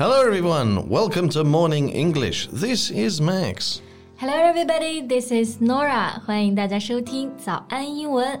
Hello, everyone. Welcome to Morning English. This is Max. Hello, everybody. This is Norah. 欢迎大家收听早安英文。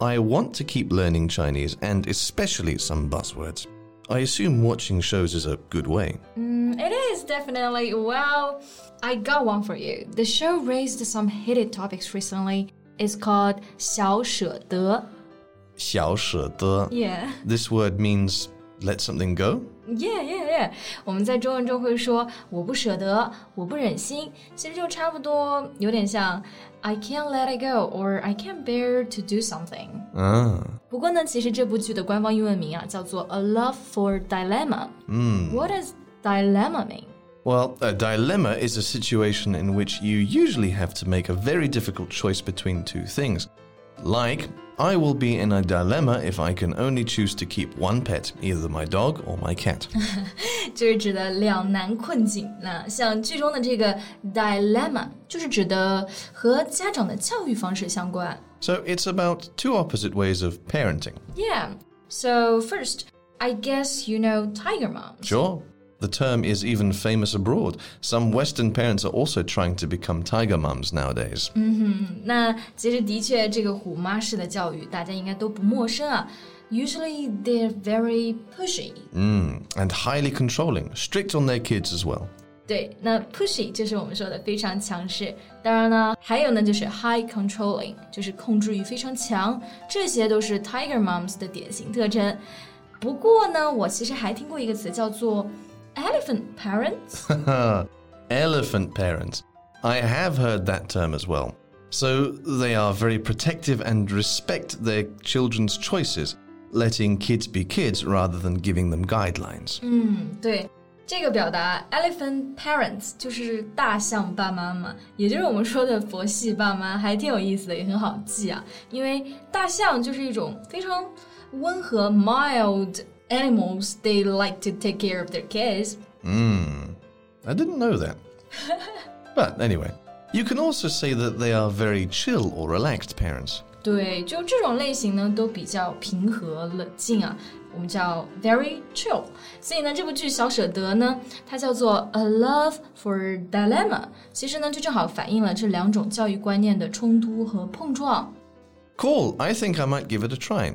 I want to keep learning Chinese and especially some buzzwords. I assume watching shows is a good way. Mm, it is definitely. Well, I got one for you. The show raised some heated topics recently. It's called 小舍得.小舍得. Yeah. This word means let something go? Yeah, yeah, yeah. 我们在中文中会说我不舍得，我不忍心，其实就差不多，有点像 I can't let it go or I can't bear to do something. 啊。不过呢，其实这部剧的官方英文名啊叫做 A Love for Dilemma. 嗯。What does dilemma mean? Well, a dilemma is a situation in which you usually have to make a very difficult choice between two things. Like, I will be in a dilemma if I can only choose to keep one pet, either my dog or my cat. 就是指的两难困境。那像剧中的这个 dilemma，就是指的和家长的教育方式相关。So it's about two opposite ways of parenting. Yeah. So first, I guess you know tiger moms. Sure. The term is even famous abroad. Some Western parents are also trying to become tiger mums nowadays. 那其实的确，这个虎妈式的教育，大家应该都不陌生啊。Usually they're very pushy. Mm, and highly controlling, strict on their kids as well. 对，那 pushy 就是我们说的非常强势。当然呢，还有呢就是 high controlling，就是控制欲非常强，这些都是 tiger moms 的典型特征。不过呢，我其实还听过一个词叫做 elephant parents. Elephant parents. I have heard that term as well. So they are very protective and respect their children's choices, letting kids be kids rather than giving them guidelines. 嗯，对，这个表达 elephant parents 就是大象爸妈嘛，也就是我们说的佛系爸妈，还挺有意思的，也很好记啊。因为大象就是一种非常温和 mild animals. They like to take care of their kids. Hmm. I didn't know that. but anyway, you can also say that they are very chill or relaxed parents. 对，就这种类型呢，都比较平和冷静啊，我们叫 very chill。所以呢，这部剧《小舍得》呢，它叫做 A Love for Dilemma。其实呢，就正好反映了这两种教育观念的冲突和碰撞。 Cool, I think I might give it a try.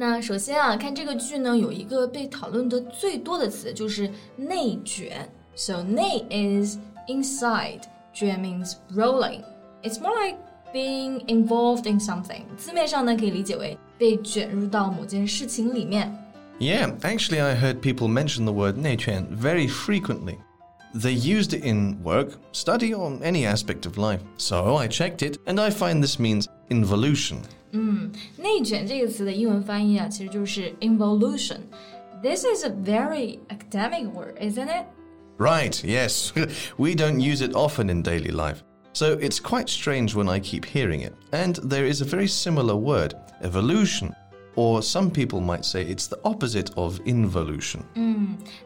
那首先啊，看这个剧呢，有一个被讨论的最多的词就是内卷。So 内 is inside, 卷 means rolling. It's more like being involved in something. 字面上呢，可以理解为被卷入到某件事情里面。 Yeah, actually, I heard people mention the word 内卷 very frequently. They used it in work, study, or any aspect of life. So I checked it, and I find this means involution. 内卷这个词的英文翻译啊，其实就是 involution. This is a very academic word, isn't it? Right, yes. we don't use it often in daily life. So it's quite strange when I keep hearing it. And there is a very similar word, evolution. Or some people might say it's the opposite of involution.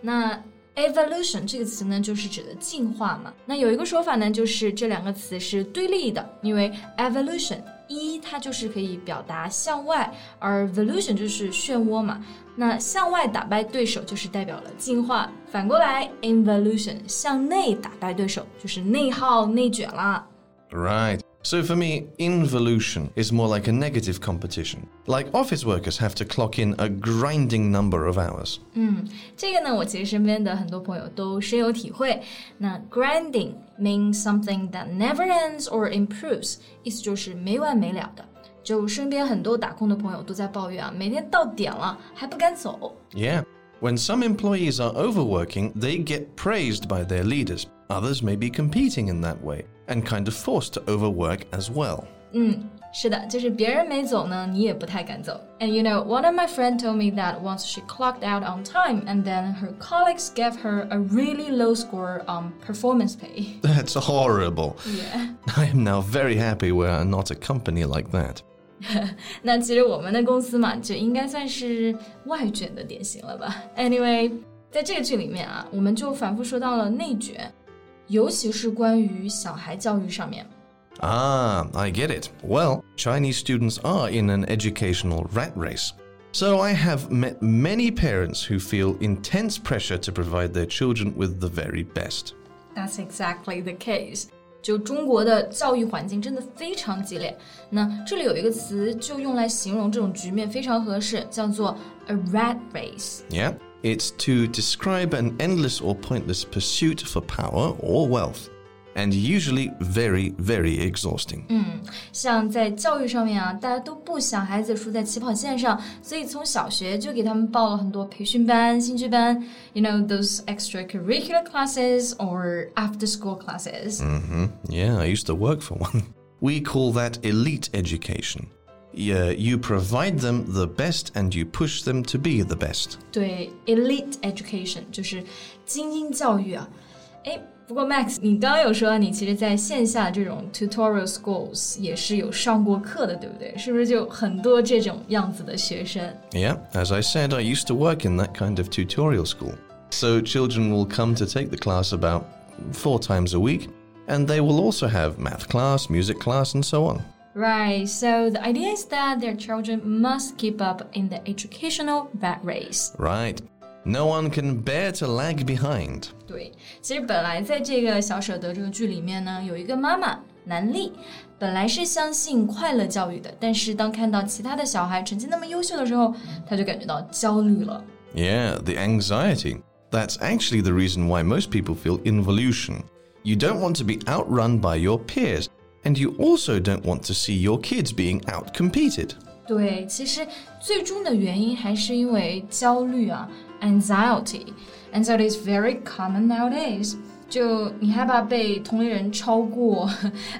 那 evolution 这个词呢，就是指的进化嘛。那有一个说法呢，就是这两个词是对立的，因为 evolution 一它就是可以表达向外，而 volution 就是漩涡嘛。那向外打败对手就是代表了进化，反过来 involution 向内打败对手就是内耗、内卷啦。Right. So for me, involution is more like a negative competition. Like office workers have to clock in a grinding number of hours. 这个呢，我其实身边的很多朋友都深有体会。那 grinding means something that never ends or improves，意思就是没完没了的。 就身边很多打工的朋友都在抱怨啊，每天到点了还不敢走。 Yeah. When some employees are overworking, they get praised by their leaders. Others may be competing in that way and kind of forced to overwork as well. 嗯，是的，就是别人没走呢，你也不太敢走。And you know, one of my friends told me that once she clocked out on time, and then her colleagues gave her a really low score on performance pay. That's horrible. Yeah. I am now very happy we are not a company like that. 那其实我们的公司嘛，就应该算是外卷的典型了吧。Anyway，在这个剧里面啊，我们就反复说到了内卷， 尤其是关于小孩教育上面。 Ah, I get it. Well, Chinese students are in an educational rat race. So I have met many parents who feel intense pressure to provide their children with the very best. That's exactly the case. 就中国的教育环境真的非常激烈。那这里有一个词就用来形容这种局面非常合适，叫做 a rat race。 Yeah? It's to describe an endless or pointless pursuit for power or wealth, and usually very, very exhausting. 像在教育上面啊，大家都不想孩子输在起跑线上，所以从小学就给他们报了很多培训班、兴趣班，you know those extracurricular classes or after-school classes。 hmm Yeah, I used to work for one. We call that elite education. Yeah, you provide them the best and you push them to be the best. 对，elite education 就是精英教育啊。哎，不过 Max，你刚刚有说你其实在线下这种 tutorial schools 也是有上过课的，对不对？是不是就很多这种样子的学生？ Yeah, as I said, I used to work in that kind of tutorial school. So children will come to take the class about four times a week, and they will also have math class, music class, and so on. Right, so the idea is that their children must keep up in the educational rat race. Right. No one can bear to lag behind. 对，其实本来在这个小舍得这个剧里面呢，有一个妈妈南俪，本来是相信快乐教育的，但是当看到其他的小孩成绩那么优秀的时候，她就感觉到焦虑了。Yeah, the anxiety. That's actually the reason why most people feel involution. You don't want to be outrun by your peers and you also don't want to see your kids being outcompeted. 对，其实最终的原因还是因为焦虑啊，anxiety。Anxiety is very common nowadays。就你害怕被同龄人超过，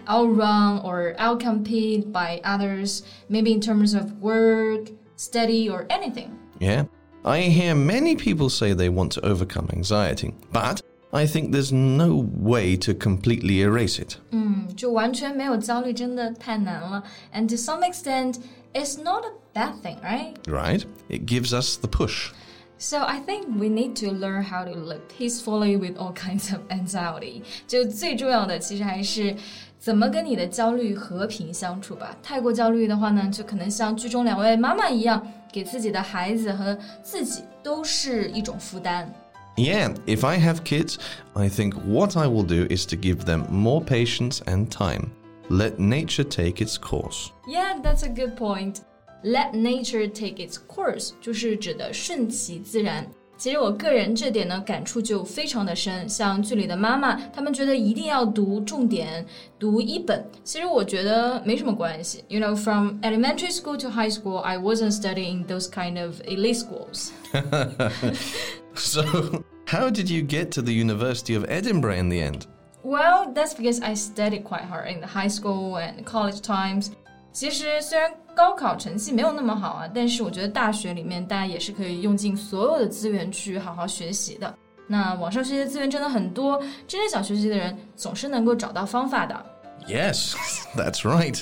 outrun or outcompete by others, maybe in terms of work, study, or anything. Yeah. I hear many people say they want to overcome anxiety, but I think there's no way to completely erase it. 嗯，就完全没有焦虑真的太难了。And to some extent, it's not a bad thing, right? Right? It gives us the push. So I think we need to learn how to live peacefully with all kinds of anxiety. 就最重要的其实还是怎么跟你的焦虑和平相处吧。太过焦虑的话呢，就可能像剧中两位妈妈一样，给自己的孩子和自己都是一种负担。 Yeah, if I have kids, I think what I will do is to give them more patience and time. Let nature take its course. Yeah, that's a good point. Let nature take its course，就是指的顺其自然。其实我个人这点呢感触就非常的深，像剧里的妈妈，她们觉得一定要读重点，读一本。其实我觉得没什么关系。You know, from elementary school to high school, I wasn't studying those kind of elite schools. So, how did you get to the University of Edinburgh in the end? Well, that's because I studied quite hard in the high school and college times. 其实虽然高考成绩没有那么好啊，但是我觉得大学里面大家也是可以用尽所有的资源去好好学习的。那网上学习的资源真的很多，真正想学习的人总是能够找到方法的。 Yes, that's right.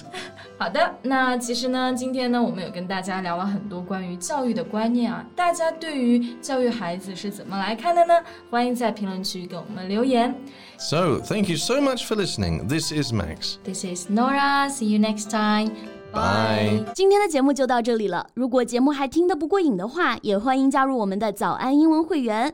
好的，那其实呢，今天呢，我们有跟大家聊了很多关于教育的观念啊，大家对于教育孩子是怎么来看的呢？欢迎在评论区给我们留言。So thank you so much for listening. This is Max. This is Norah. See you next time. Bye. 今天的节目就到这里了。如果节目还听得不过瘾的话，也欢迎加入我们的早安英文会员。